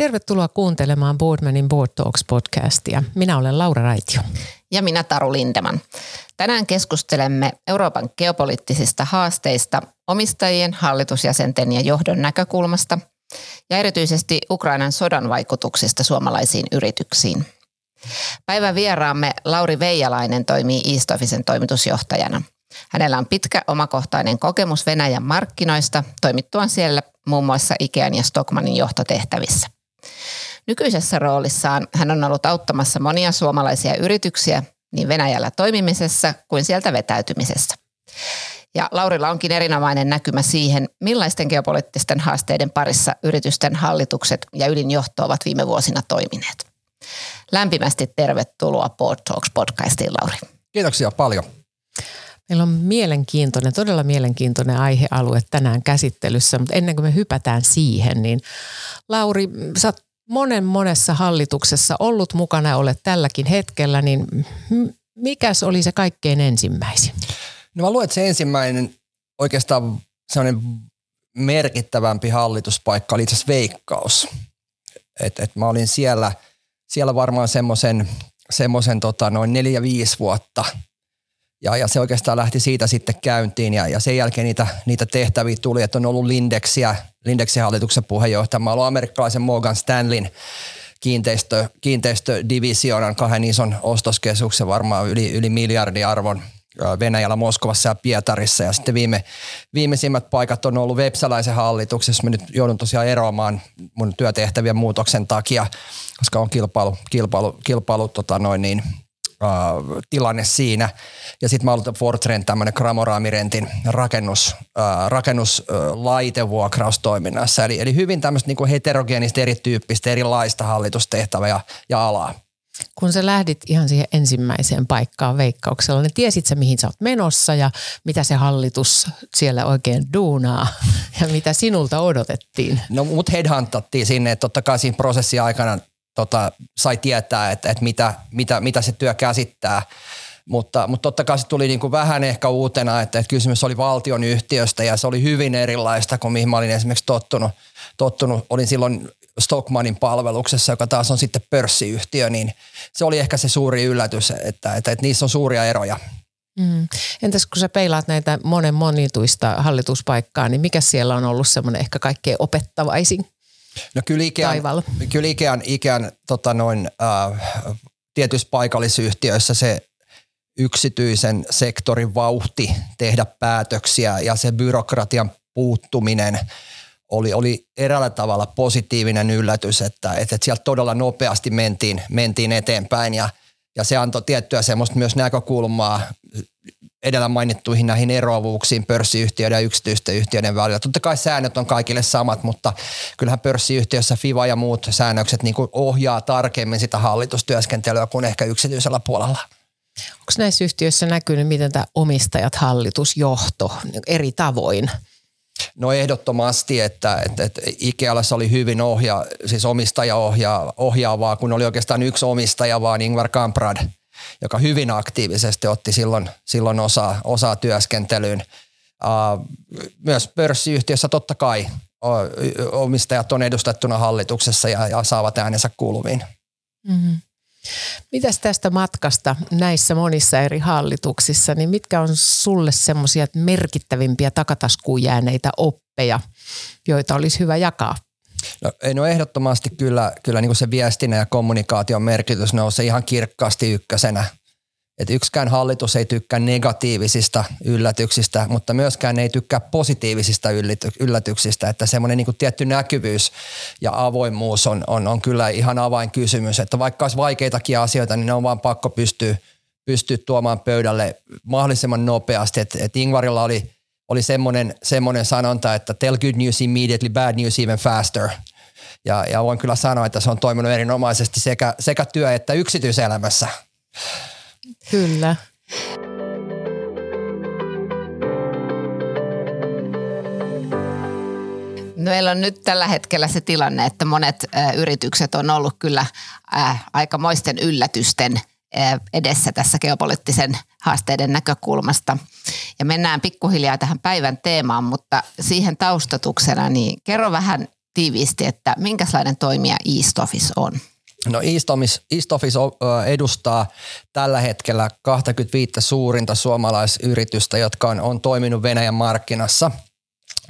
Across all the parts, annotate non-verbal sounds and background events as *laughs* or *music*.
Tervetuloa kuuntelemaan Boardmanin Board Talks podcastia. Minä olen Laura Raitio. Ja minä Taru Lindeman. Tänään keskustelemme Euroopan geopoliittisista haasteista omistajien, hallitusjäsenten ja johdon näkökulmasta ja erityisesti Ukrainan sodan vaikutuksista suomalaisiin yrityksiin. Päivän vieraamme Lauri Veijalainen toimii Eastofisen toimitusjohtajana. Hänellä on pitkä omakohtainen kokemus Venäjän markkinoista, toimittuaan siellä muun muassa Ikean ja Stockmanin johtotehtävissä. Nykyisessä roolissaan hän on ollut auttamassa monia suomalaisia yrityksiä niin Venäjällä toimimisessa kuin sieltä vetäytymisessä. Ja Laurilla onkin erinomainen näkymä siihen, millaisten geopoliittisten haasteiden parissa yritysten hallitukset ja ydinjohto ovat viime vuosina toimineet. Lämpimästi tervetuloa Board Talks podcastiin, Lauri. Kiitoksia paljon. Meillä on mielenkiintoinen, todella mielenkiintoinen aihealue tänään käsittelyssä, mutta ennen kuin me hypätään siihen, niin Lauri, sä oot monen monessa hallituksessa ollut mukana ja olet tälläkin hetkellä, niin mikäs oli se kaikkein ensimmäisin? No mä luulen, että se ensimmäinen oikeastaan sellainen merkittävämpi hallituspaikka oli itse asiassa Veikkaus. Et, et mä olin siellä, siellä varmaan semmoisen semmoisen tota, noin neljä, viisi vuotta – ja, ja se oikeastaan lähti siitä sitten käyntiin ja, ja sen jälkeen niitä, niitä tehtäviä tuli, että on ollut Lindexia, Lindexin hallituksen puheenjohtaja. Mä olen amerikkalaisen Morgan Stanlin kiinteistö, kiinteistödivisionan kahden ison ostoskeskuksen varmaan yli, yli miljardin arvon Venäjällä, Moskovassa ja Pietarissa. Ja sitten viime, viimeisimmät paikat on ollut Vepsäläisen hallituksessa. Mä nyt joudun tosiaan eroamaan mun työtehtävien muutoksen takia, koska on kilpailu, kilpailu, kilpailu tota noin niin, äh, tilanne siinä. Ja sitten mä ollut Fortren tämmöinen Kramoramirentin rakennus, äh, rakennuslaitevuokraustoiminnassa. Eli, eli hyvin tämmöistä niinku heterogeenistä, erityyppistä, erilaista hallitustehtävää ja, ja alaa. Kun sä lähdit ihan siihen ensimmäiseen paikkaan veikkauksella, niin tiesit sä mihin sä oot menossa ja mitä se hallitus siellä oikein duunaa *laughs* ja mitä sinulta odotettiin? No mut headhuntattiin sinne, että totta kai siinä prosessin aikana tota, sai tietää, että, että mitä, mitä, mitä se työ käsittää. Mutta, mutta totta kai se tuli niin kuin vähän ehkä uutena, että, että kysymys oli valtion yhtiöstä ja se oli hyvin erilaista kuin mihin mä olin esimerkiksi tottunut. tottunut. Olin silloin Stockmanin palveluksessa, joka taas on sitten pörssiyhtiö, niin se oli ehkä se suuri yllätys, että, että, että niissä on suuria eroja. Mm. Entäs kun sä peilaat näitä monen monituista hallituspaikkaa, niin mikä siellä on ollut semmoinen ehkä kaikkein opettavaisin No kyllä Ikean, kyllä Ikean, Ikean tota noin, äh, tietyissä paikallisyhtiöissä se yksityisen sektorin vauhti tehdä päätöksiä ja se byrokratian puuttuminen oli, oli eräällä tavalla positiivinen yllätys, että, että sieltä todella nopeasti mentiin, mentiin eteenpäin ja, ja se antoi tiettyä semmoista myös näkökulmaa edellä mainittuihin näihin eroavuuksiin pörssiyhtiöiden ja yksityisten yhtiöiden välillä. Totta kai säännöt on kaikille samat, mutta kyllähän pörssiyhtiössä FIVA ja muut säännökset niin ohjaa tarkemmin sitä hallitustyöskentelyä kuin ehkä yksityisellä puolella. Onko näissä yhtiöissä näkynyt, miten tämä omistajat, hallitus, johto eri tavoin? No ehdottomasti, että, että, että Ikealla oli hyvin ohja, siis omistaja ohjaa, ohjaavaa, kun oli oikeastaan yksi omistaja, vaan Ingvar Kamprad – joka hyvin aktiivisesti otti silloin, silloin osaa, osaa työskentelyyn. myös pörssiyhtiössä totta kai omistajat on edustettuna hallituksessa ja, ja saavat äänensä kuuluviin. Mm-hmm. Mitäs tästä matkasta näissä monissa eri hallituksissa, niin mitkä on sulle semmoisia merkittävimpiä takataskuun jääneitä oppeja, joita olisi hyvä jakaa No, no ehdottomasti kyllä, kyllä niin kuin se viestinnän ja kommunikaation merkitys nousee ihan kirkkaasti ykkösenä. Et yksikään hallitus ei tykkää negatiivisista yllätyksistä, mutta myöskään ei tykkää positiivisista yllätyksistä. Että semmoinen niin tietty näkyvyys ja avoimuus on, on, on kyllä ihan avainkysymys. Että vaikka olisi vaikeitakin asioita, niin ne on vaan pakko pystyä, pystyä tuomaan pöydälle mahdollisimman nopeasti. Et, et Ingvarilla oli – oli semmoinen, semmoinen sanonta, että tell good news immediately, bad news even faster. Ja, ja voin kyllä sanoa, että se on toiminut erinomaisesti sekä, sekä työ- että yksityiselämässä. Kyllä. No meillä on nyt tällä hetkellä se tilanne, että monet ä, yritykset on ollut kyllä ä, aikamoisten yllätysten edessä tässä geopoliittisen haasteiden näkökulmasta. Ja mennään pikkuhiljaa tähän päivän teemaan, mutta siihen taustatuksena, niin kerro vähän tiiviisti, että minkälainen toimija East Office on? No East Office, East Office edustaa tällä hetkellä 25 suurinta suomalaisyritystä, jotka on, on toiminut Venäjän markkinassa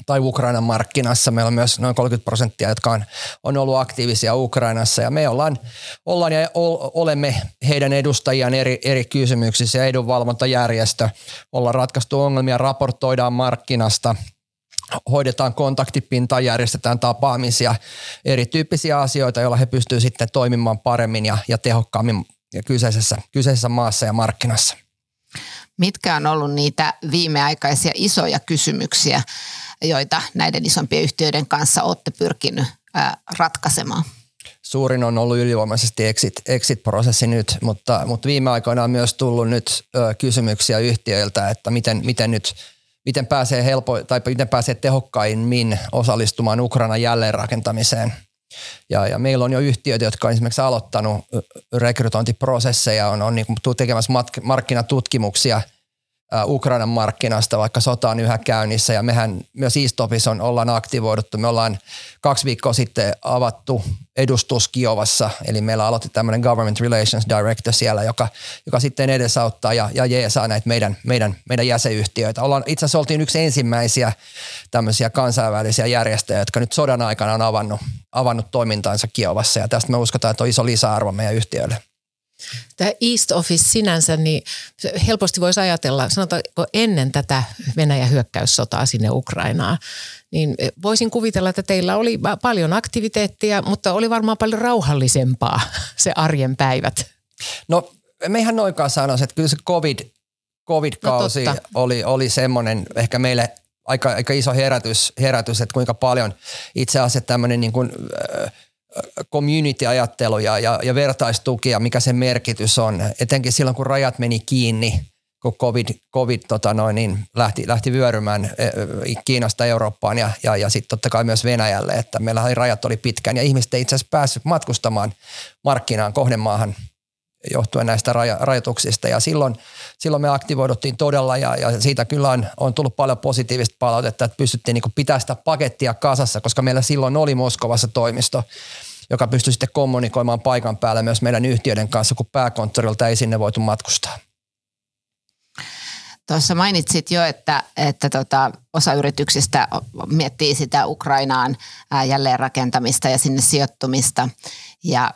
tai Ukrainan markkinassa. Meillä on myös noin 30 prosenttia, jotka on, on ollut aktiivisia Ukrainassa ja me ollaan, ollaan ja olemme heidän edustajiaan eri, eri kysymyksissä ja edunvalvontajärjestö. Ollaan ratkaistu ongelmia, raportoidaan markkinasta – hoidetaan kontaktipintaa, järjestetään tapaamisia, erityyppisiä asioita, joilla he pystyvät sitten toimimaan paremmin ja, ja tehokkaammin kyseisessä, kyseisessä maassa ja markkinassa. Mitkä on ollut niitä viimeaikaisia isoja kysymyksiä, joita näiden isompien yhtiöiden kanssa olette pyrkinyt ratkaisemaan? Suurin on ollut ylivoimaisesti exit, exit-prosessi nyt, mutta, mutta viime aikoina on myös tullut nyt kysymyksiä yhtiöiltä, että miten, miten nyt – miten pääsee helpo, tai miten pääsee tehokkaimmin osallistumaan Ukrainan jälleenrakentamiseen. Ja, ja meillä on jo yhtiöitä, jotka on esimerkiksi aloittanut rekrytointiprosesseja, on, on niin tekemässä markkinatutkimuksia – Ukrainan markkinasta, vaikka sota on yhä käynnissä ja mehän myös Eastopis on, ollaan aktivoiduttu. Me ollaan kaksi viikkoa sitten avattu edustus Kiovassa, eli meillä aloitti tämmöinen Government Relations Director siellä, joka, joka sitten edesauttaa ja, ja jeesaa näitä meidän, meidän, meidän jäsenyhtiöitä. Ollaan, itse asiassa oltiin yksi ensimmäisiä tämmöisiä kansainvälisiä järjestöjä, jotka nyt sodan aikana on avannut, avannut toimintaansa Kiovassa ja tästä me uskotaan, että on iso lisäarvo meidän yhtiöille. Tämä East Office sinänsä, niin helposti voisi ajatella, sanotaanko ennen tätä Venäjän hyökkäyssotaa sinne Ukrainaan, niin voisin kuvitella, että teillä oli paljon aktiviteettia, mutta oli varmaan paljon rauhallisempaa *laughs* se arjen päivät. No me ihan noinkaan sanoisi, että kyllä se COVID, COVID-kausi no oli, oli semmoinen ehkä meille aika, aika iso herätys, herätys, että kuinka paljon itse asiassa tämmöinen niin kuin, äh, community-ajattelu ja, ja, ja vertaistuki ja mikä sen merkitys on, etenkin silloin kun rajat meni kiinni, kun COVID, COVID tota noin, niin lähti, lähti vyörymään e, Kiinasta Eurooppaan ja, ja, ja sitten totta kai myös Venäjälle, että meillä rajat oli pitkään ja ihmiset ei itse asiassa päässyt matkustamaan markkinaan kohdemaahan johtuen näistä raja, rajoituksista ja silloin, silloin me aktivoiduttiin todella ja, ja siitä kyllä on, on tullut paljon positiivista palautetta, että pystyttiin niin pitämään sitä pakettia kasassa, koska meillä silloin oli Moskovassa toimisto, joka pystyi sitten kommunikoimaan paikan päällä myös meidän yhtiöiden kanssa, kun pääkonttorilta ei sinne voitu matkustaa. Tuossa mainitsit jo, että, että tota, osa yrityksistä miettii sitä Ukrainaan jälleenrakentamista ja sinne sijoittumista. Ja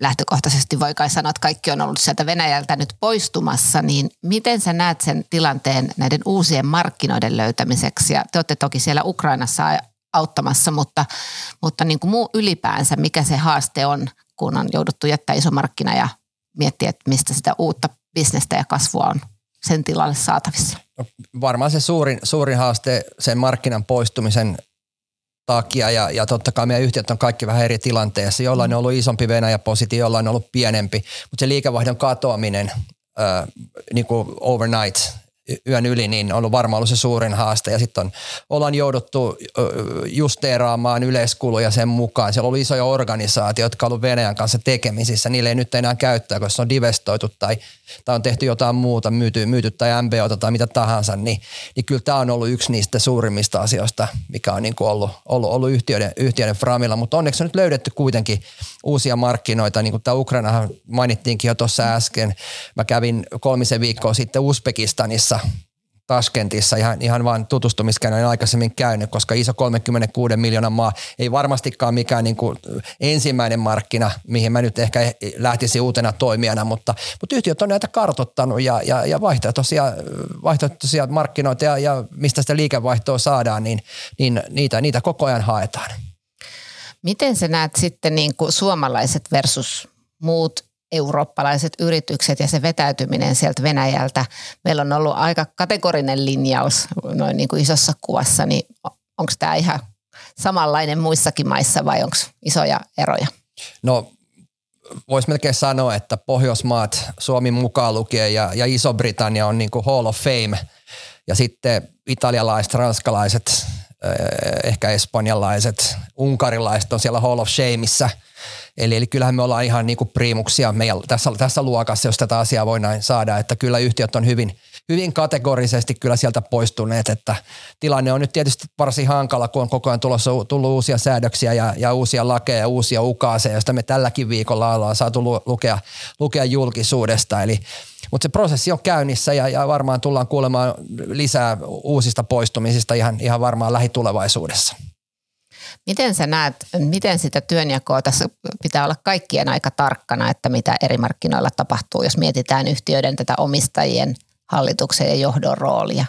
lähtökohtaisesti voi kai sanoa, että kaikki on ollut sieltä Venäjältä nyt poistumassa, niin miten sä näet sen tilanteen näiden uusien markkinoiden löytämiseksi? Ja te olette toki siellä Ukrainassa auttamassa, mutta, mutta niin kuin muu ylipäänsä, mikä se haaste on, kun on jouduttu jättää iso markkina ja miettiä, että mistä sitä uutta bisnestä ja kasvua on sen tilalle saatavissa? No, varmaan se suurin, suurin haaste sen markkinan poistumisen takia ja, ja totta kai meidän yhtiöt on kaikki vähän eri tilanteessa. Jollain on ollut isompi Venäjä-positio, jollain on ollut pienempi, mutta se liikevaihdon katoaminen äh, niin kuin overnight yön yli, niin on varmaan ollut se suurin haaste. Ja sitten ollaan jouduttu justeeraamaan yleiskuluja sen mukaan. Siellä ollut isoja organisaatioita, jotka on ollut Venäjän kanssa tekemisissä. Niille ei nyt enää käyttää, koska se on divestoitu tai, tai on tehty jotain muuta, myyty, myyty tai MBOta tai mitä tahansa. Niin, niin kyllä tämä on ollut yksi niistä suurimmista asioista, mikä on niin kuin ollut, ollut, ollut yhtiöiden, yhtiöiden framilla. Mutta onneksi on nyt löydetty kuitenkin uusia markkinoita. Niin kuin tämä Ukrainahan mainittiinkin jo tuossa äsken. Mä kävin kolmisen viikkoa sitten Uzbekistanissa Taskentissa, Taskentissa ihan, ihan vain tutustumiskäyn en aikaisemmin käynyt, koska iso 36 miljoonan maa ei varmastikaan mikään niin kuin ensimmäinen markkina, mihin mä nyt ehkä lähtisin uutena toimijana, mutta, mutta yhtiöt on näitä kartottanut ja, ja, ja vaihtoehtoisia, vaihtoehtoisia markkinoita ja, ja mistä sitä liikevaihtoa saadaan, niin, niin niitä, niitä koko ajan haetaan. Miten sä näet sitten niin kuin suomalaiset versus muut eurooppalaiset yritykset ja se vetäytyminen sieltä Venäjältä. Meillä on ollut aika kategorinen linjaus noin niin kuin isossa kuvassa, niin onko tämä ihan samanlainen muissakin maissa vai onko isoja eroja? No voisi melkein sanoa, että Pohjoismaat, Suomi mukaan lukien ja, ja Iso-Britannia on niin kuin Hall of Fame ja sitten italialaiset, ranskalaiset, eh, ehkä espanjalaiset, unkarilaiset on siellä Hall of Shameissa – Eli, eli kyllähän me ollaan ihan niin kuin priimuksia meidän, tässä, tässä luokassa, jos tätä asiaa voi näin saada, että kyllä yhtiöt on hyvin, hyvin kategorisesti kyllä sieltä poistuneet, että tilanne on nyt tietysti varsin hankala, kun on koko ajan tulossa, tullut uusia säädöksiä ja, ja uusia lakeja ja uusia ukaaseja, joista me tälläkin viikolla ollaan saatu lukea, lukea julkisuudesta. Eli, mutta se prosessi on käynnissä ja, ja varmaan tullaan kuulemaan lisää uusista poistumisista ihan, ihan varmaan lähitulevaisuudessa. Miten sä näet, miten sitä työnjakoa, tässä pitää olla kaikkien aika tarkkana, että mitä eri markkinoilla tapahtuu, jos mietitään yhtiöiden tätä omistajien, hallituksen ja johdon roolia,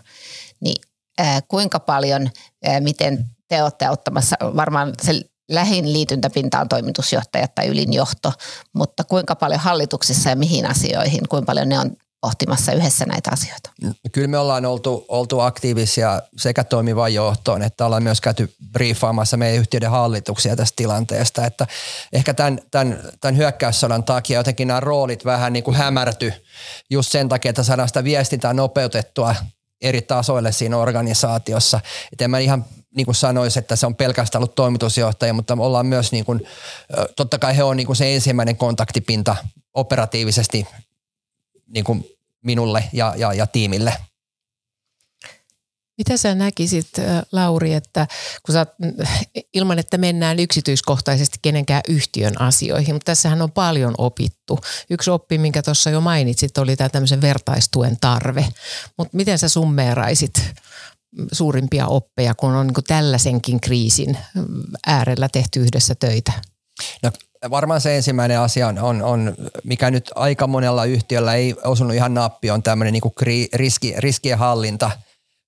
niin ää, kuinka paljon, ää, miten te olette ottamassa, varmaan se lähin liityntäpinta on toimitusjohtajat tai ylinjohto, mutta kuinka paljon hallituksissa ja mihin asioihin, kuinka paljon ne on pohtimassa yhdessä näitä asioita? Kyllä me ollaan oltu, oltu aktiivisia sekä toimivaan johtoon, että ollaan myös käyty briefaamassa meidän yhtiöiden hallituksia tästä tilanteesta. Että ehkä tämän, tämän, tämän hyökkäyssodan takia jotenkin nämä roolit vähän niin kuin hämärty just sen takia, että saadaan sitä viestintää nopeutettua eri tasoille siinä organisaatiossa. Että en mä ihan niin kuin sanoisi, että se on pelkästään ollut toimitusjohtaja, mutta me ollaan myös niin kuin, totta kai he on niin kuin se ensimmäinen kontaktipinta operatiivisesti niin kuin minulle ja, ja, ja tiimille. Mitä sä näkisit, Lauri, että kun sä, ilman että mennään yksityiskohtaisesti kenenkään yhtiön asioihin, mutta tässähän on paljon opittu. Yksi oppi, minkä tuossa jo mainitsit, oli tämä tämmöisen vertaistuen tarve. Mutta miten sä summeeraisit suurimpia oppeja, kun on niin tällaisenkin kriisin äärellä tehty yhdessä töitä? No varmaan se ensimmäinen asia on, on, on, mikä nyt aika monella yhtiöllä ei osunut ihan nappi, on tämmöinen niin riski, riskien hallinta,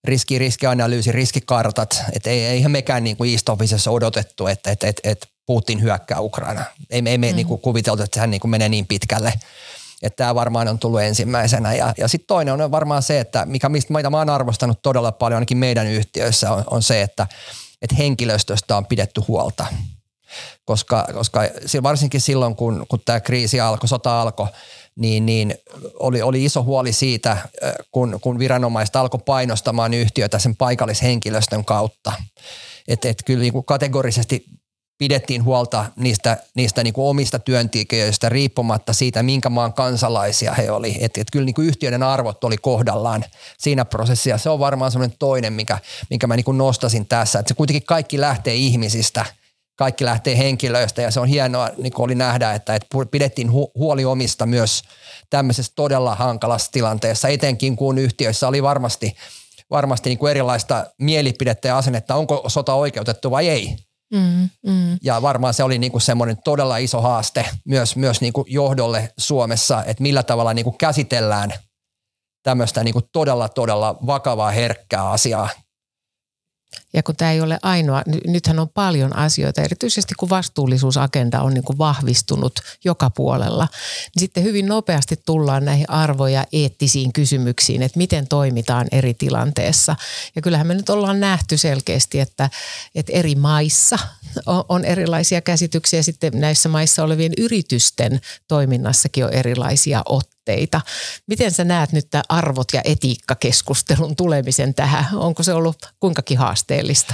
riski, riskianalyysi, riskikartat. Että ei, eihän mekään niin kuin East Officessa odotettu, että, että, että, että Putin hyökkää Ukraina. Ei, ei me mm. niin kuin kuviteltu, että sehän niin kuin menee niin pitkälle. Että tämä varmaan on tullut ensimmäisenä. Ja, ja sitten toinen on varmaan se, että mikä mistä meitä mä oon arvostanut todella paljon ainakin meidän yhtiöissä on, on se, että, että henkilöstöstä on pidetty huolta – koska, koska varsinkin silloin, kun, kun tämä kriisi alkoi, sota alkoi, niin, niin oli, oli iso huoli siitä, äh, kun, kun viranomaiset alkoi painostamaan yhtiötä sen paikallishenkilöstön kautta. Että et kyllä niin kuin kategorisesti pidettiin huolta niistä, niistä niin kuin omista työntekijöistä riippumatta siitä, minkä maan kansalaisia he oli. Että et kyllä niin kuin yhtiöiden arvot oli kohdallaan siinä prosessissa. Se on varmaan semmoinen toinen, mikä, minkä mä niin kuin nostasin tässä. Että se kuitenkin kaikki lähtee ihmisistä – kaikki lähtee henkilöistä ja se on hienoa, niin kuin oli nähdä, että, että pidettiin hu- huoli omista myös tämmöisessä todella hankalassa tilanteessa, etenkin kun yhtiöissä oli varmasti, varmasti niin kuin erilaista mielipidettä ja asennetta, onko sota oikeutettu vai ei. Mm, mm. Ja varmaan se oli niin kuin semmoinen todella iso haaste myös, myös niin kuin johdolle Suomessa, että millä tavalla niin kuin käsitellään tämmöistä niin kuin todella, todella vakavaa, herkkää asiaa ja kun tämä ei ole ainoa, nythän on paljon asioita, erityisesti kun vastuullisuusagenda on niin kuin vahvistunut joka puolella, niin sitten hyvin nopeasti tullaan näihin arvo- ja eettisiin kysymyksiin, että miten toimitaan eri tilanteessa. Ja kyllähän me nyt ollaan nähty selkeästi, että, että eri maissa on, on erilaisia käsityksiä, sitten näissä maissa olevien yritysten toiminnassakin on erilaisia otteita tavoitteita. Miten sä näet nyt tämä arvot- ja etiikkakeskustelun tulemisen tähän? Onko se ollut kuinkakin haasteellista?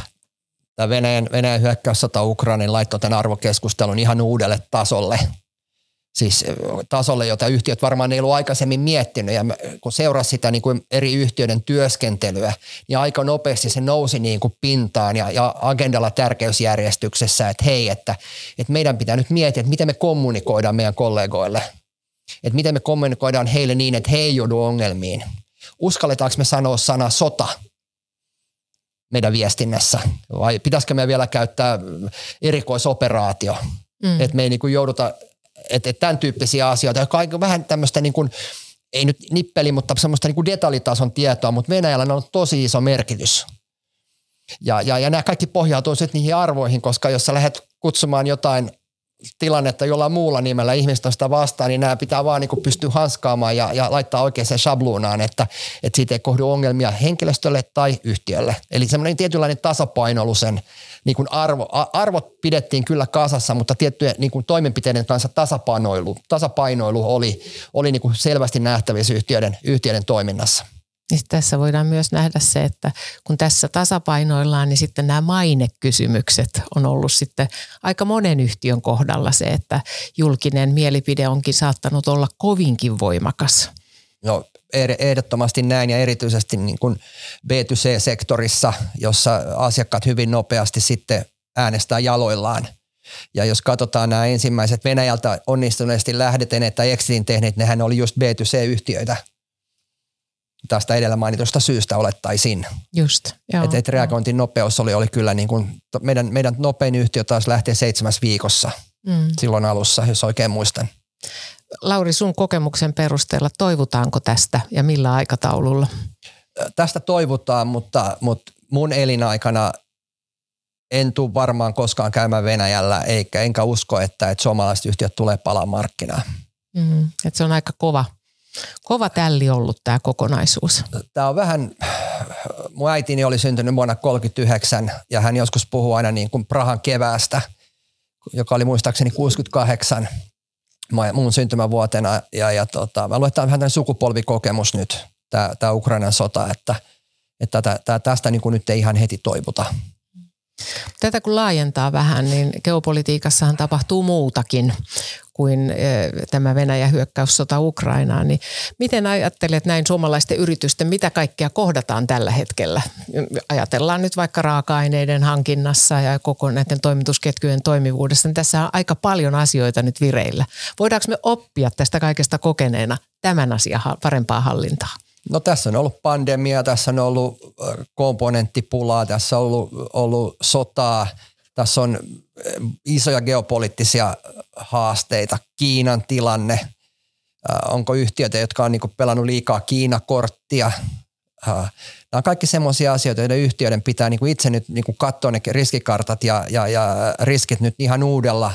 Tämä Venäjän, Venäjän hyökkäyssota Ukrainin laittoi tämän arvokeskustelun ihan uudelle tasolle. Siis tasolle, jota yhtiöt varmaan ei ollut aikaisemmin miettinyt. Ja kun seurasi sitä niin kuin eri yhtiöiden työskentelyä, niin aika nopeasti se nousi niin kuin pintaan ja, ja agendalla tärkeysjärjestyksessä, että hei, että, että meidän pitää nyt miettiä, että miten me kommunikoidaan meidän kollegoille – että miten me kommunikoidaan heille niin, että he ei joudu ongelmiin. Uskalletaanko me sanoa sana sota meidän viestinnässä vai pitäisikö me vielä käyttää erikoisoperaatio, mm. että me ei niin kuin jouduta, että, että tämän tyyppisiä asioita, joka on vähän tämmöistä niin kuin, ei nyt nippeli, mutta semmoista niin kuin detaljitason tietoa, mutta Venäjällä on tosi iso merkitys. Ja, ja, ja nämä kaikki pohjautuu sitten niihin arvoihin, koska jos sä lähdet kutsumaan jotain tilannetta jollain muulla nimellä ihmistä sitä vastaan, niin nämä pitää vaan niin pystyä hanskaamaan ja, ja laittaa oikeaan sabluunaan, että, että siitä ei kohdu ongelmia henkilöstölle tai yhtiölle. Eli semmoinen tietynlainen tasapainoilu sen niin kuin arvo, arvot pidettiin kyllä kasassa, mutta tiettyjen niin kuin toimenpiteiden kanssa tasapainoilu, tasapainoilu oli, oli niin kuin selvästi nähtävissä yhtiöiden, yhtiöiden toiminnassa. Niin tässä voidaan myös nähdä se, että kun tässä tasapainoillaan, niin sitten nämä mainekysymykset on ollut sitten aika monen yhtiön kohdalla se, että julkinen mielipide onkin saattanut olla kovinkin voimakas. No ehdottomasti näin ja erityisesti niin kuin B2C-sektorissa, jossa asiakkaat hyvin nopeasti sitten äänestää jaloillaan. Ja jos katsotaan nämä ensimmäiset Venäjältä onnistuneesti lähdeteneet tai exitin tehneet, nehän oli just B2C-yhtiöitä – tästä edellä mainitusta syystä olettaisin. Just, joo. Että et reagointin nopeus oli, oli kyllä niin kuin, meidän, meidän nopein yhtiö taas lähtee seitsemäs viikossa mm. silloin alussa, jos oikein muistan. Lauri, sun kokemuksen perusteella toivutaanko tästä ja millä aikataululla? Tästä toivotaan, mutta, mutta mun elinaikana en tule varmaan koskaan käymään Venäjällä, eikä enkä usko, että, että suomalaiset yhtiöt tulee palaa markkinaan. Mm, että se on aika kova Kova tälli ollut tämä kokonaisuus. Tämä on vähän, mun äitini oli syntynyt vuonna 1939 ja hän joskus puhuu aina niin kuin Prahan keväästä, joka oli muistaakseni 68 mun syntymävuotena. Ja, ja tota, mä luulen, että tämä on vähän sukupolvikokemus nyt, tämä, tämä Ukrainan sota, että, että tätä, tästä niin kuin nyt ei ihan heti toivuta. Tätä kun laajentaa vähän, niin geopolitiikassahan tapahtuu muutakin kuin tämä Venäjän hyökkäyssota Ukrainaan. Niin miten ajattelet näin suomalaisten yritysten, mitä kaikkea kohdataan tällä hetkellä? Ajatellaan nyt vaikka raaka-aineiden hankinnassa ja koko näiden toimitusketjujen toimivuudessa. Niin tässä on aika paljon asioita nyt vireillä. Voidaanko me oppia tästä kaikesta kokeneena tämän asian parempaa hallintaa? No tässä on ollut pandemia, tässä on ollut komponenttipulaa, tässä on ollut, ollut sotaa, tässä on isoja geopoliittisia haasteita, Kiinan tilanne, onko yhtiöitä, jotka on niinku pelannut liikaa Kiinakorttia. Nämä on kaikki semmoisia asioita, joiden yhtiöiden pitää niinku itse nyt niinku katsoa ne riskikartat ja, ja, ja riskit nyt ihan uudella,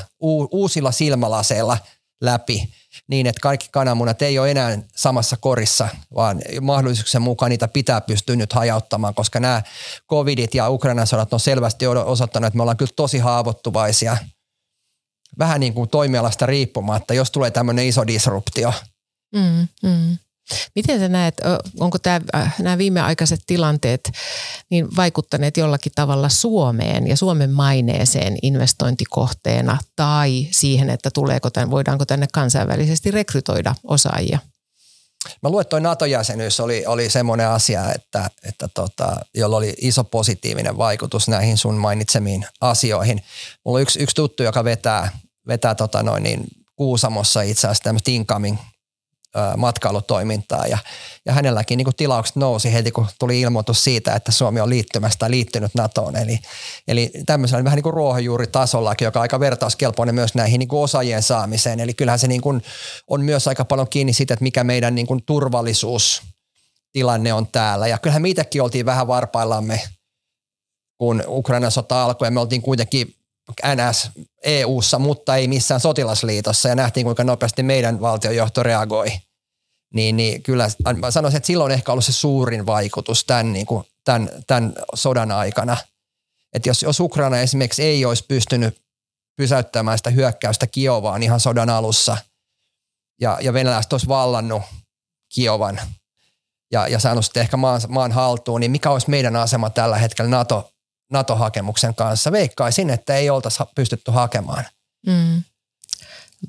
uusilla silmälaseilla läpi niin, että kaikki kananmunat ei ole enää samassa korissa, vaan mahdollisuuksien mukaan niitä pitää pystyä nyt hajauttamaan, koska nämä covidit ja Ukrainan sodat on selvästi osoittanut, että me ollaan kyllä tosi haavoittuvaisia – vähän niin kuin toimialasta riippumatta, jos tulee tämmöinen iso disruptio. Mm, mm. Miten sä näet, onko tämä, nämä viimeaikaiset tilanteet niin vaikuttaneet jollakin tavalla Suomeen ja Suomen maineeseen investointikohteena tai siihen, että tuleeko tämän, voidaanko tänne kansainvälisesti rekrytoida osaajia? Mä luulen, että toi NATO-jäsenyys oli, oli semmoinen asia, että, että tota, jolla oli iso positiivinen vaikutus näihin sun mainitsemiin asioihin. Mulla on yksi, yksi tuttu, joka vetää, vetää tota noin niin, Kuusamossa itse asiassa tämmöistä incoming matkailutoimintaa ja, ja hänelläkin niin kuin tilaukset nousi heti, kun tuli ilmoitus siitä, että Suomi on liittymästä tai liittynyt NATOon. Eli, eli tämmöisellä vähän niin ruohonjuuritasollakin, joka on aika vertauskelpoinen myös näihin niin kuin osaajien saamiseen. Eli kyllähän se niin kuin on myös aika paljon kiinni siitä, että mikä meidän niin kuin turvallisuustilanne on täällä. Ja kyllähän me itsekin oltiin vähän varpaillamme, kun Ukrainan sota alkoi ja me oltiin kuitenkin NS EU-ssa, mutta ei missään sotilasliitossa ja nähtiin kuinka nopeasti meidän valtiojohto reagoi. Niin, niin kyllä sanoisin, että silloin on ehkä ollut se suurin vaikutus tämän, niin kuin, tämän, tämän sodan aikana. Että jos, jos Ukraina esimerkiksi ei olisi pystynyt pysäyttämään sitä hyökkäystä Kiovaan ihan sodan alussa ja, ja venäläiset olisi vallannut Kiovan ja, ja saanut sitten ehkä maan, maan haltuun, niin mikä olisi meidän asema tällä hetkellä NATO, NATO-hakemuksen kanssa. Veikkaisin, että ei oltaisi pystytty hakemaan. Mm.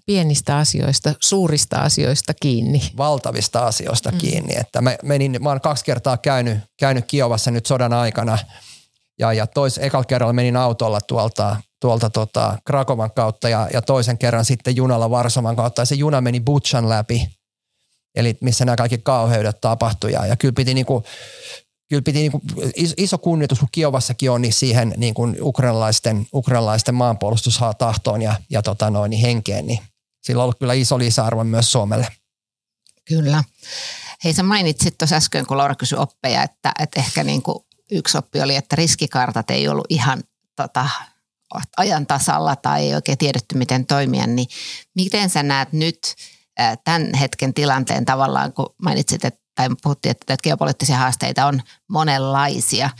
Pienistä asioista, suurista asioista kiinni. Valtavista asioista mm. kiinni. Että mä, menin, mä olen kaksi kertaa käynyt, käynyt Kiovassa nyt sodan aikana ja, ja tois, ekalla kerralla menin autolla tuolta, tuolta tota Krakovan kautta ja, ja toisen kerran sitten junalla Varsovan kautta ja se juna meni Butchan läpi. Eli missä nämä kaikki kauheudet tapahtui ja, ja kyllä piti niinku kyllä piti niin kuin, iso kunnioitus, kun Kiovassakin on, niin siihen niin kuin ukrainalaisten, ukrainalaisten maanpuolustustahtoon ja, ja tota noin, niin henkeen, niin sillä on ollut kyllä iso lisäarvo myös Suomelle. Kyllä. Hei sä mainitsit tuossa äsken, kun Laura kysyi oppeja, että, että ehkä niin kuin yksi oppi oli, että riskikartat ei ollut ihan tota, ajan tasalla tai ei oikein tiedetty, miten toimia, niin miten sä näet nyt tämän hetken tilanteen tavallaan, kun mainitsit, että tai puhuttiin, että, geopoliittisia haasteita on monenlaisia,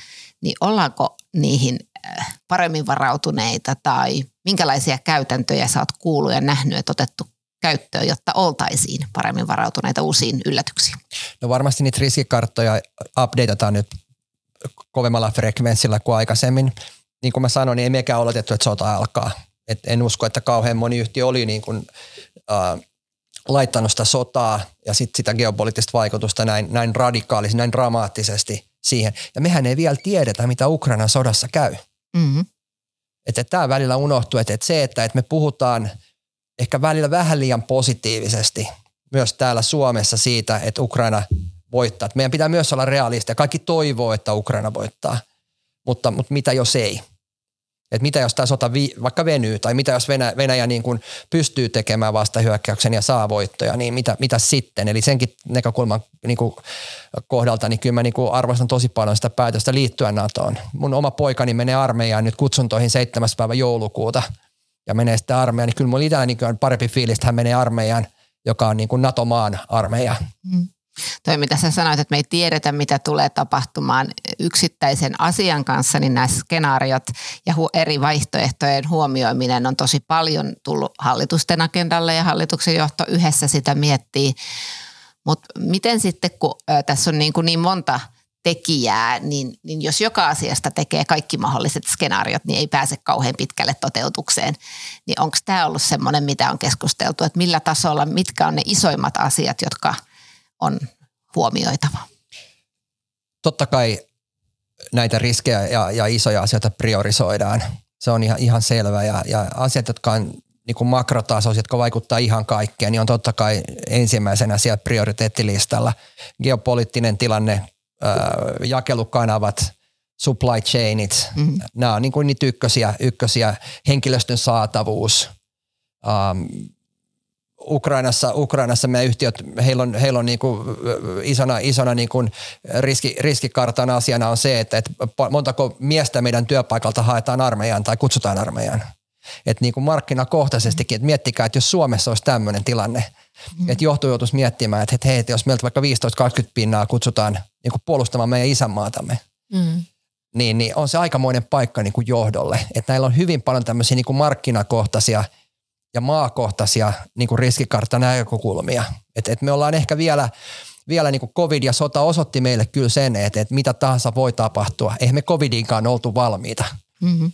niin ollaanko niihin äh, paremmin varautuneita tai minkälaisia käytäntöjä sä oot kuullut ja nähnyt, että otettu käyttöön, jotta oltaisiin paremmin varautuneita uusiin yllätyksiin? No varmasti niitä riskikarttoja updateataan nyt kovemmalla frekvenssillä kuin aikaisemmin. Niin kuin mä sanoin, niin ei mekään oletettu, että sota alkaa. Et en usko, että kauhean moni yhtiö oli niin kuin, uh, laittanut sitä sotaa ja sit sitä geopoliittista vaikutusta näin, näin radikaalisesti, näin dramaattisesti siihen. Ja mehän ei vielä tiedetä, mitä Ukrainan sodassa käy. Mm-hmm. Että tämä välillä unohtuu, että, että se, että, että me puhutaan ehkä välillä vähän liian positiivisesti myös täällä Suomessa siitä, että Ukraina voittaa. Että meidän pitää myös olla realista. Kaikki toivoo, että Ukraina voittaa, mutta, mutta mitä jos ei? Että mitä jos tämä sota vi, vaikka venyy, tai mitä jos Venäjä, Venäjä niin kuin pystyy tekemään vastahyökkäyksen ja saa voittoja, niin mitä, mitä sitten? Eli senkin näkökulman niin kuin kohdalta, niin kyllä mä niin kuin arvostan tosi paljon sitä päätöstä liittyä NATOon. Mun oma poikani menee armeijaan nyt kutsuntoihin 7. päivä joulukuuta ja menee sitten armeijaan, niin kyllä mulla itsellä niin on parempi fiilis, että hän menee armeijaan, joka on niin kuin NATO-maan armeija. Mm. Toi mitä sä sanoit, että me ei tiedetä mitä tulee tapahtumaan yksittäisen asian kanssa, niin nämä skenaariot ja eri vaihtoehtojen huomioiminen on tosi paljon tullut hallitusten agendalle ja hallituksen johto yhdessä sitä miettii. Mutta miten sitten, kun tässä on niin, kuin niin monta tekijää, niin, niin jos joka asiasta tekee kaikki mahdolliset skenaariot, niin ei pääse kauhean pitkälle toteutukseen. Niin onko tämä ollut semmoinen, mitä on keskusteltu, että millä tasolla, mitkä on ne isoimmat asiat, jotka – on huomioitava? Totta kai näitä riskejä ja, ja isoja asioita priorisoidaan. Se on ihan, ihan selvä ja, ja asiat, jotka on niin kuin makrotasoisia, jotka vaikuttaa ihan kaikkeen, niin on totta kai ensimmäisenä siellä prioriteettilistalla. Geopoliittinen tilanne, ää, jakelukanavat, supply chainit, mm-hmm. nämä on niin kuin niitä ykkösiä, ykkösiä henkilöstön saatavuus, ähm, Ukrainassa, Ukrainassa meidän yhtiöt, heillä on, heillä on niin kuin isona, isona niin kuin riski, riskikartan asiana on se, että, että montako miestä meidän työpaikalta haetaan armeijaan tai kutsutaan armeijaan. Että niin kuin markkinakohtaisestikin, että miettikää, että jos Suomessa olisi tämmöinen tilanne, mm. että johto joutuisi miettimään, että hei, että jos meiltä vaikka 15-20 pinnaa kutsutaan niin kuin puolustamaan meidän isänmaatamme, mm. niin, niin on se aikamoinen paikka niin kuin johdolle. Että näillä on hyvin paljon tämmöisiä niin kuin markkinakohtaisia – ja maakohtaisia niin kuin riskikarttanäkökulmia. Et, et me ollaan ehkä vielä, vielä niin kuin covid ja sota osoitti meille kyllä sen, että, että mitä tahansa voi tapahtua. Eihän me covidinkaan oltu valmiita. Mm-hmm.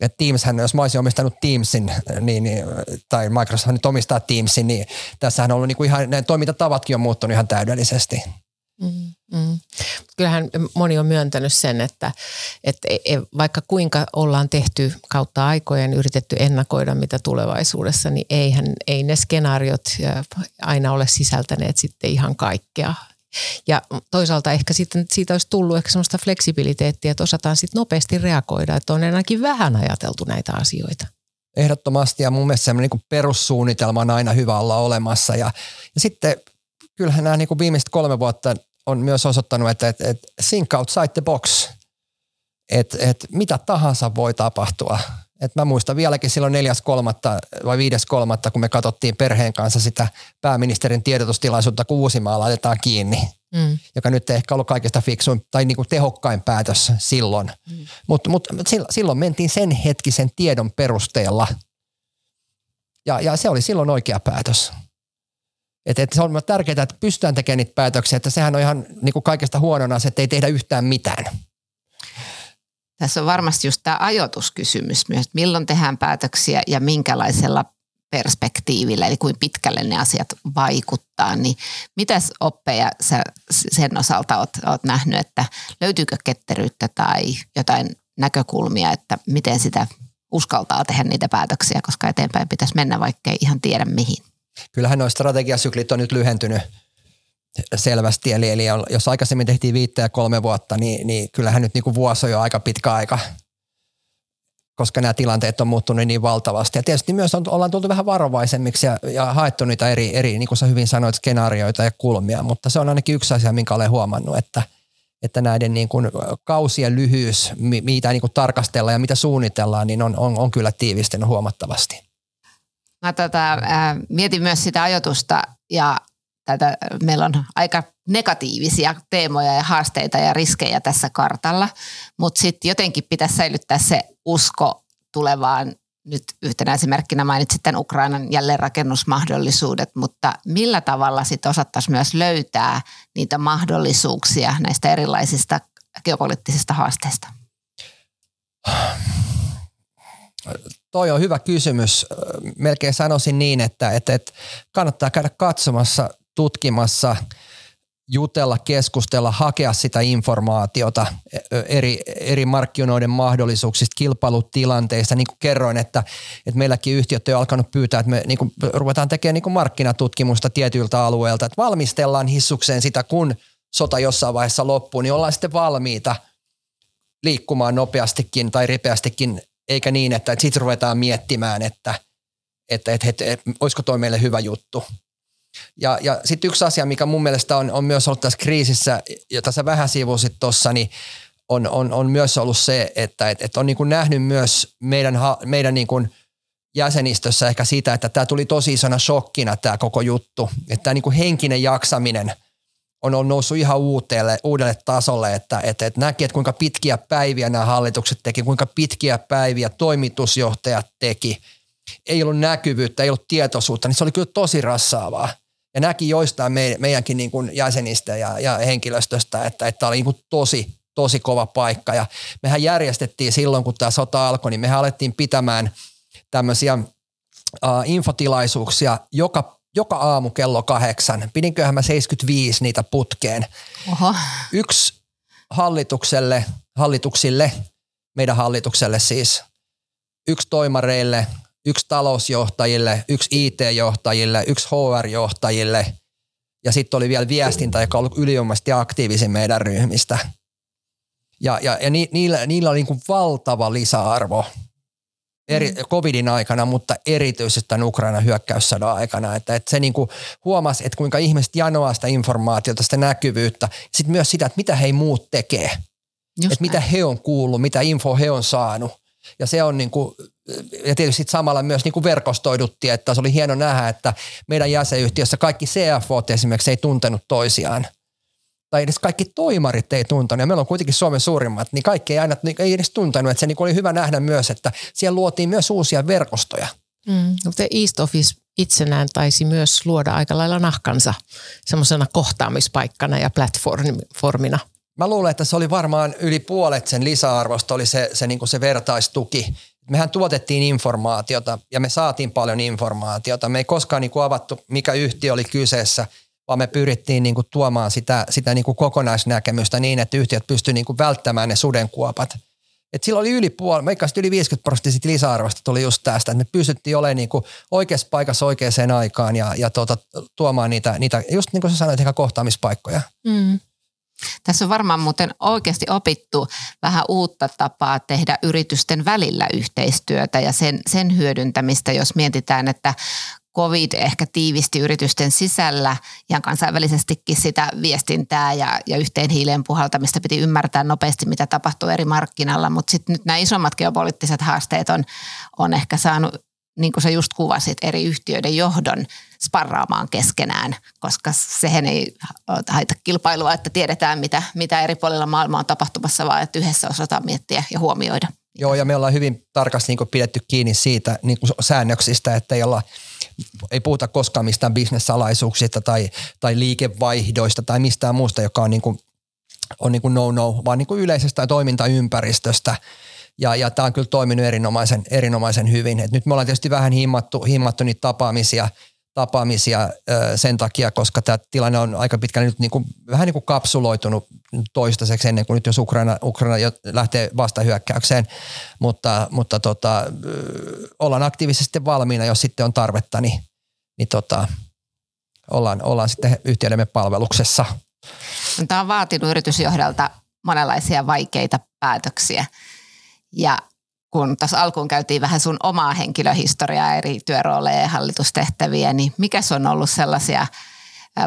Et Teamshän, jos mä olisin omistanut Teamsin, niin, niin, tai Microsoft nyt omistaa Teamsin, niin tässähän on ollut niin kuin ihan, ne toimintatavatkin on muuttunut ihan täydellisesti. Mm, mm. Kyllähän moni on myöntänyt sen, että, että e, e, vaikka kuinka ollaan tehty kautta aikojen, yritetty ennakoida mitä tulevaisuudessa, niin eihän, ei ne skenaariot aina ole sisältäneet sitten ihan kaikkea. Ja toisaalta ehkä sitten siitä olisi tullut ehkä sellaista fleksibiliteettiä, että osataan sitten nopeasti reagoida, että on ainakin vähän ajateltu näitä asioita. Ehdottomasti ja mun mielestä semmoinen niin perussuunnitelma on aina hyvä olla olemassa ja, ja sitten kyllähän nämä niin kuin viimeiset kolme vuotta on myös osoittanut, että, että, että think outside the box, että, että mitä tahansa voi tapahtua. Et mä muistan vieläkin silloin 4.3. vai 5.3. kun me katsottiin perheen kanssa sitä pääministerin tiedotustilaisuutta, kun Uusimaa laitetaan kiinni, mm. joka nyt ei ehkä ollut kaikista fiksuin tai niin kuin tehokkain päätös silloin. Mm. Mutta mut, silloin mentiin sen hetkisen tiedon perusteella ja, ja se oli silloin oikea päätös. Et, et se on tärkeää, että pystytään tekemään niitä päätöksiä, että sehän on ihan niin kuin kaikesta huonona se, että ei tehdä yhtään mitään. Tässä on varmasti just tämä ajoituskysymys myös, että milloin tehdään päätöksiä ja minkälaisella perspektiivillä, eli kuin pitkälle ne asiat vaikuttaa, niin mitäs oppeja sä sen osalta oot, oot nähnyt, että löytyykö ketteryyttä tai jotain näkökulmia, että miten sitä uskaltaa tehdä niitä päätöksiä, koska eteenpäin pitäisi mennä, vaikka ei ihan tiedä mihin kyllähän nuo strategiasyklit on nyt lyhentynyt selvästi. Eli, eli jos aikaisemmin tehtiin viittä ja kolme vuotta, niin, niin kyllähän nyt niin kuin vuosi on jo aika pitkä aika, koska nämä tilanteet on muuttunut niin valtavasti. Ja tietysti myös on, ollaan tultu vähän varovaisemmiksi ja, ja haettu niitä eri, eri, niin kuin sä hyvin sanoit, skenaarioita ja kulmia, mutta se on ainakin yksi asia, minkä olen huomannut, että, että näiden niin kuin kausien lyhyys, mitä niin kuin tarkastellaan ja mitä suunnitellaan, niin on, on, on kyllä tiivistynyt huomattavasti. Mä tota, äh, mietin myös sitä ajatusta ja tätä, meillä on aika negatiivisia teemoja ja haasteita ja riskejä tässä kartalla, mutta sitten jotenkin pitäisi säilyttää se usko tulevaan. Nyt yhtenä esimerkkinä mainitsit tämän Ukrainan jälleenrakennusmahdollisuudet, mutta millä tavalla sitten osattaisiin myös löytää niitä mahdollisuuksia näistä erilaisista geopoliittisista haasteista? *sighs* toi on hyvä kysymys. Melkein sanoisin niin, että, että, että kannattaa käydä katsomassa, tutkimassa, jutella, keskustella, hakea sitä informaatiota eri, eri markkinoiden mahdollisuuksista, kilpailutilanteista. Niin kuin kerroin, että, että meilläkin yhtiöt on alkanut pyytää, että me niin kuin ruvetaan tekemään niin kuin markkinatutkimusta tietyiltä alueilta, että valmistellaan hissukseen sitä, kun sota jossain vaiheessa loppuu, niin ollaan sitten valmiita liikkumaan nopeastikin tai ripeästikin eikä niin, että, että sitten ruvetaan miettimään, että, että, että, että, että olisiko toi meille hyvä juttu. Ja, ja sitten yksi asia, mikä mun mielestä on, on myös ollut tässä kriisissä, jota sä vähän sivusit tuossa, niin on, on, on myös ollut se, että et, et on niin kuin nähnyt myös meidän, meidän niin kuin jäsenistössä ehkä sitä, että tämä tuli tosi isona shokkina tämä koko juttu. Että tämä niin kuin henkinen jaksaminen on, on noussut ihan uuteelle, uudelle tasolle, että, että, että näki, että kuinka pitkiä päiviä nämä hallitukset teki, kuinka pitkiä päiviä toimitusjohtajat teki. Ei ollut näkyvyyttä, ei ollut tietoisuutta, niin se oli kyllä tosi rassaavaa. Ja näki joistain me, meidänkin niin kuin jäsenistä ja, ja henkilöstöstä, että, tämä oli niin kuin tosi, tosi kova paikka. Ja mehän järjestettiin silloin, kun tämä sota alkoi, niin mehän alettiin pitämään tämmöisiä uh, infotilaisuuksia joka joka aamu kello kahdeksan. Pidinköhän mä 75 niitä putkeen. Oho. Yksi hallitukselle, hallituksille, meidän hallitukselle siis, yksi toimareille, yksi talousjohtajille, yksi IT-johtajille, yksi HR-johtajille ja sitten oli vielä viestintä, joka on ollut aktiivisin meidän ryhmistä. Ja, ja, ja ni, niillä, niillä oli niin kuin valtava lisäarvo eri, mm. covidin aikana, mutta erityisesti tämän Ukrainan hyökkäyssodan aikana. Että, että se niin kuin huomasi, että kuinka ihmiset janoaa sitä informaatiota, sitä näkyvyyttä, sitten myös sitä, että mitä he muut tekee. Just että mitä he on kuullut, mitä info he on saanut. Ja se on niin kuin, ja tietysti samalla myös niin kuin verkostoidutti, että se oli hieno nähdä, että meidän jäsenyhtiössä kaikki CFO esimerkiksi ei tuntenut toisiaan – tai edes kaikki toimarit ei tuntenut, ja meillä on kuitenkin Suomen suurimmat, niin kaikki ei aina niin ei edes tuntenut, että se niin oli hyvä nähdä myös, että siellä luotiin myös uusia verkostoja. Mm, mutta East Office itsenään taisi myös luoda aika lailla nahkansa semmoisena kohtaamispaikkana ja platformina. Mä luulen, että se oli varmaan yli puolet sen lisäarvosta oli se, se, niin se vertaistuki. Mehän tuotettiin informaatiota ja me saatiin paljon informaatiota. Me ei koskaan niin avattu, mikä yhtiö oli kyseessä – vaan me pyrittiin niin kuin tuomaan sitä, sitä niin kuin kokonaisnäkemystä niin, että yhtiöt pystyivät niin kuin välttämään ne sudenkuopat. Et silloin oli yli puoli, meikä yli 50 prosenttia lisäarvosta tuli just tästä, että me pystyttiin olemaan niin kuin oikeassa paikassa oikeaan aikaan ja, ja tuota, tuomaan niitä, niitä, just niin kuin sä sanoit, ehkä kohtaamispaikkoja. Mm. Tässä on varmaan muuten oikeasti opittu vähän uutta tapaa tehdä yritysten välillä yhteistyötä ja sen, sen hyödyntämistä, jos mietitään, että covid ehkä tiivisti yritysten sisällä ihan kansainvälisestikin sitä viestintää ja, ja yhteen hiileen puhaltamista piti ymmärtää nopeasti, mitä tapahtuu eri markkinalla, mutta sitten nyt nämä isommat geopoliittiset haasteet on, on ehkä saanut, niin kuin sä just kuvasit, eri yhtiöiden johdon sparraamaan keskenään, koska sehän ei haita kilpailua, että tiedetään, mitä, mitä eri puolilla maailmaa on tapahtumassa, vaan että yhdessä osataan miettiä ja huomioida. Joo, ja me ollaan hyvin tarkasti niin pidetty kiinni siitä niin säännöksistä, että ei olla ei puhuta koskaan mistään bisnessalaisuuksista tai, tai liikevaihdoista tai mistään muusta, joka on, niin kuin, on niin no-no, vaan niin yleisestä toimintaympäristöstä. Ja, ja tämä on kyllä toiminut erinomaisen, erinomaisen hyvin. Et nyt me ollaan tietysti vähän himmattu, himmattu niitä tapaamisia – tapaamisia sen takia, koska tämä tilanne on aika pitkälle nyt niin kuin, vähän niin kuin kapsuloitunut toistaiseksi ennen kuin nyt jos Ukraina, Ukraina lähtee vastahyökkäykseen, mutta, mutta tota, ollaan aktiivisesti valmiina, jos sitten on tarvetta, niin, niin tota, ollaan, ollaan sitten yhtiöidemme palveluksessa. Tämä on vaatinut yritysjohdalta monenlaisia vaikeita päätöksiä ja kun tässä alkuun käytiin vähän sun omaa henkilöhistoriaa, eri työrooleja ja hallitustehtäviä, niin mikä on ollut sellaisia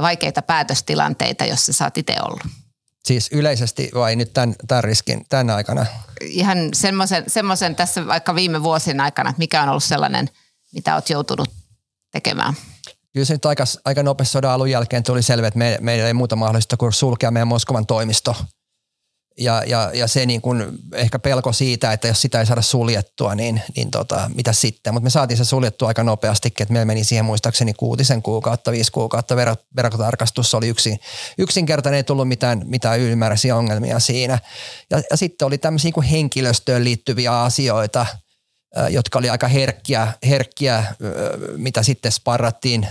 vaikeita päätöstilanteita, joissa sä oot itse ollut? Siis yleisesti vai nyt tämän, tämän riskin tämän aikana? Ihan semmoisen, semmoisen tässä vaikka viime vuosien aikana, että mikä on ollut sellainen, mitä oot joutunut tekemään? Kyllä se nyt aika, aika nopeasti sodan alun jälkeen tuli selvä, että me, meillä ei muuta mahdollista kuin sulkea meidän Moskovan toimisto – ja, ja, ja se niin kuin ehkä pelko siitä, että jos sitä ei saada suljettua, niin, niin tota, mitä sitten. Mutta me saatiin se suljettua aika nopeasti, että meillä meni siihen muistaakseni kuutisen kuukautta, viisi kuukautta verotarkastus oli yksin, yksinkertainen, ei tullut mitään, mitään ylimääräisiä ongelmia siinä. Ja, ja sitten oli tämmöisiä niin henkilöstöön liittyviä asioita, jotka oli aika herkkiä, herkkiä, mitä sitten sparrattiin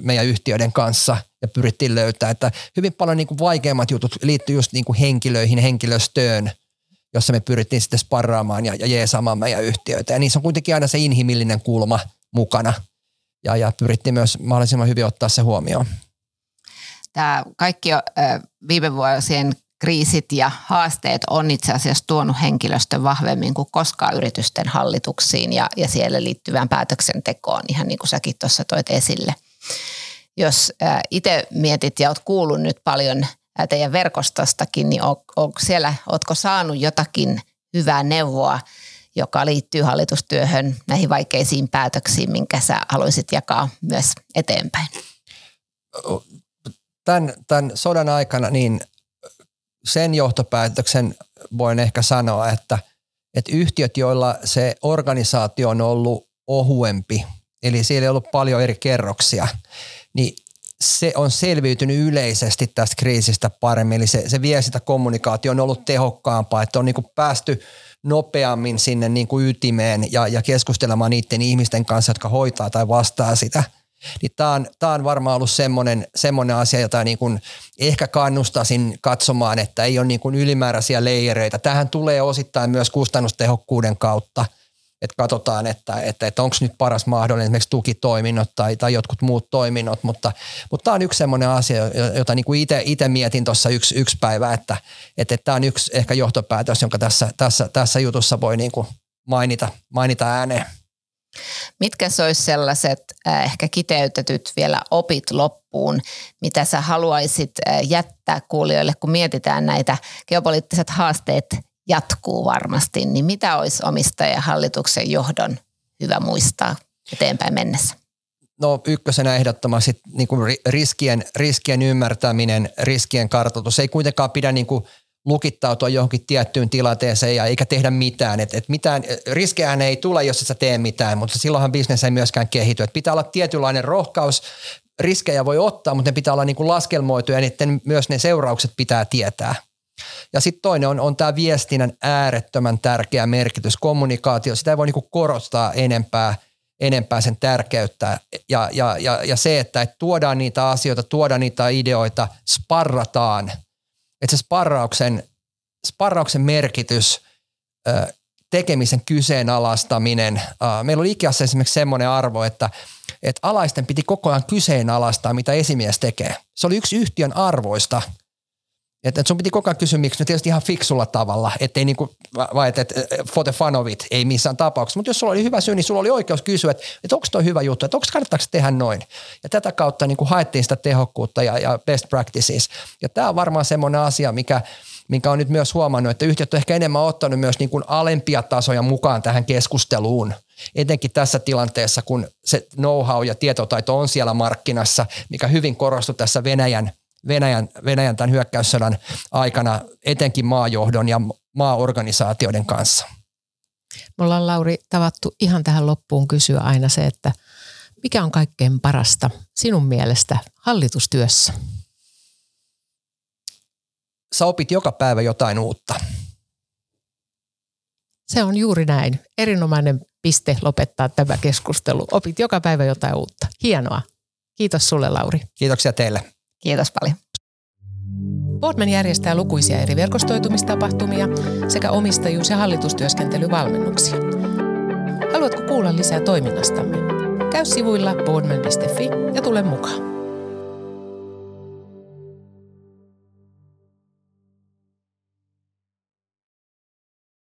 meidän yhtiöiden kanssa ja pyrittiin löytää. Että hyvin paljon niin kuin vaikeimmat jutut liittyy just niin kuin henkilöihin, henkilöstöön, jossa me pyrittiin sitten sparraamaan ja, ja jeesaamaan meidän yhtiöitä. Ja niissä on kuitenkin aina se inhimillinen kulma mukana ja, ja pyrittiin myös mahdollisimman hyvin ottaa se huomioon. Tämä kaikki viime vuosien kriisit ja haasteet on itse asiassa tuonut henkilöstön vahvemmin kuin koskaan yritysten hallituksiin ja, ja siellä liittyvään päätöksentekoon, ihan niin kuin säkin tuossa toit esille. Jos itse mietit ja olet kuullut nyt paljon teidän verkostostakin, niin on, on siellä, oletko saanut jotakin hyvää neuvoa, joka liittyy hallitustyöhön, näihin vaikeisiin päätöksiin, minkä sä haluaisit jakaa myös eteenpäin? Tämän, tämän sodan aikana niin sen johtopäätöksen voin ehkä sanoa, että, että yhtiöt, joilla se organisaatio on ollut ohuempi, eli siellä ei ollut paljon eri kerroksia, niin se on selviytynyt yleisesti tästä kriisistä paremmin. Eli se, se sitä kommunikaatio on ollut tehokkaampaa, että on niin kuin päästy nopeammin sinne niin kuin ytimeen ja, ja keskustelemaan niiden ihmisten kanssa, jotka hoitaa tai vastaa sitä – niin tämä on, tämä on varmaan ollut semmoinen, semmoinen asia, jota niin kuin ehkä kannustaisin katsomaan, että ei ole niin kuin ylimääräisiä leijereitä. Tähän tulee osittain myös kustannustehokkuuden kautta, että katsotaan, että, että, että onko nyt paras mahdollinen esimerkiksi tukitoiminnot tai, tai jotkut muut toiminnot, mutta, mutta tämä on yksi semmoinen asia, jota niin kuin itse mietin tuossa yksi, yksi päivä, että, että, että tämä on yksi ehkä johtopäätös, jonka tässä, tässä, tässä jutussa voi niin kuin mainita, mainita ääneen. Mitkä se olisi sellaiset äh, ehkä kiteytetyt vielä opit loppuun, mitä sä haluaisit äh, jättää kuulijoille, kun mietitään näitä geopoliittiset haasteet jatkuu varmasti, niin mitä olisi omistaja hallituksen johdon hyvä muistaa eteenpäin mennessä? No ykkösenä ehdottomasti niin kuin riskien, riskien ymmärtäminen, riskien kartoitus. Ei kuitenkaan pidä niin kuin lukittautua johonkin tiettyyn tilanteeseen ja eikä tehdä mitään. Et, et mitään riskejä ei tule, jos et sä tee mitään, mutta silloinhan bisnes ei myöskään kehity. Et pitää olla tietynlainen rohkaus, riskejä voi ottaa, mutta ne pitää olla niin kuin laskelmoitu ja niiden, myös ne seuraukset pitää tietää. Ja sitten toinen on, on tämä viestinnän äärettömän tärkeä merkitys, kommunikaatio. Sitä ei voi niinku korostaa enempää, enempää sen tärkeyttä. Ja, ja, ja, ja se, että et tuodaan niitä asioita, tuodaan niitä ideoita, sparrataan – että se sparrauksen, sparrauksen merkitys, tekemisen kyseenalaistaminen. Meillä oli ikässä esimerkiksi semmoinen arvo, että, että alaisten piti koko ajan kyseenalaistaa, mitä esimies tekee. Se oli yksi yhtiön arvoista – että et sun piti koko ajan kysyä, miksi, no tietysti ihan fiksulla tavalla, ettei niinku, vai että et, ei missään tapauksessa. Mutta jos sulla oli hyvä syy, niin sulla oli oikeus kysyä, että, että onko toi hyvä juttu, että onko kannattaako tehdä noin. Ja tätä kautta niinku haettiin sitä tehokkuutta ja, ja best practices. Ja tämä on varmaan semmoinen asia, mikä, mikä on nyt myös huomannut, että yhtiöt on ehkä enemmän ottanut myös niin kuin alempia tasoja mukaan tähän keskusteluun. Etenkin tässä tilanteessa, kun se know-how ja tietotaito on siellä markkinassa, mikä hyvin korostui tässä Venäjän Venäjän, Venäjän tämän hyökkäyssodan aikana etenkin maajohdon ja maaorganisaatioiden kanssa. Me ollaan Lauri tavattu ihan tähän loppuun kysyä aina se, että mikä on kaikkein parasta sinun mielestä hallitustyössä? Sä opit joka päivä jotain uutta. Se on juuri näin. Erinomainen piste lopettaa tämä keskustelu. Opit joka päivä jotain uutta. Hienoa. Kiitos sulle Lauri. Kiitoksia teille. Kiitos paljon. Boardman järjestää lukuisia eri verkostoitumistapahtumia sekä omistajuus- ja hallitustyöskentelyvalmennuksia. Haluatko kuulla lisää toiminnastamme? Käy sivuilla boardman.fi ja tule mukaan.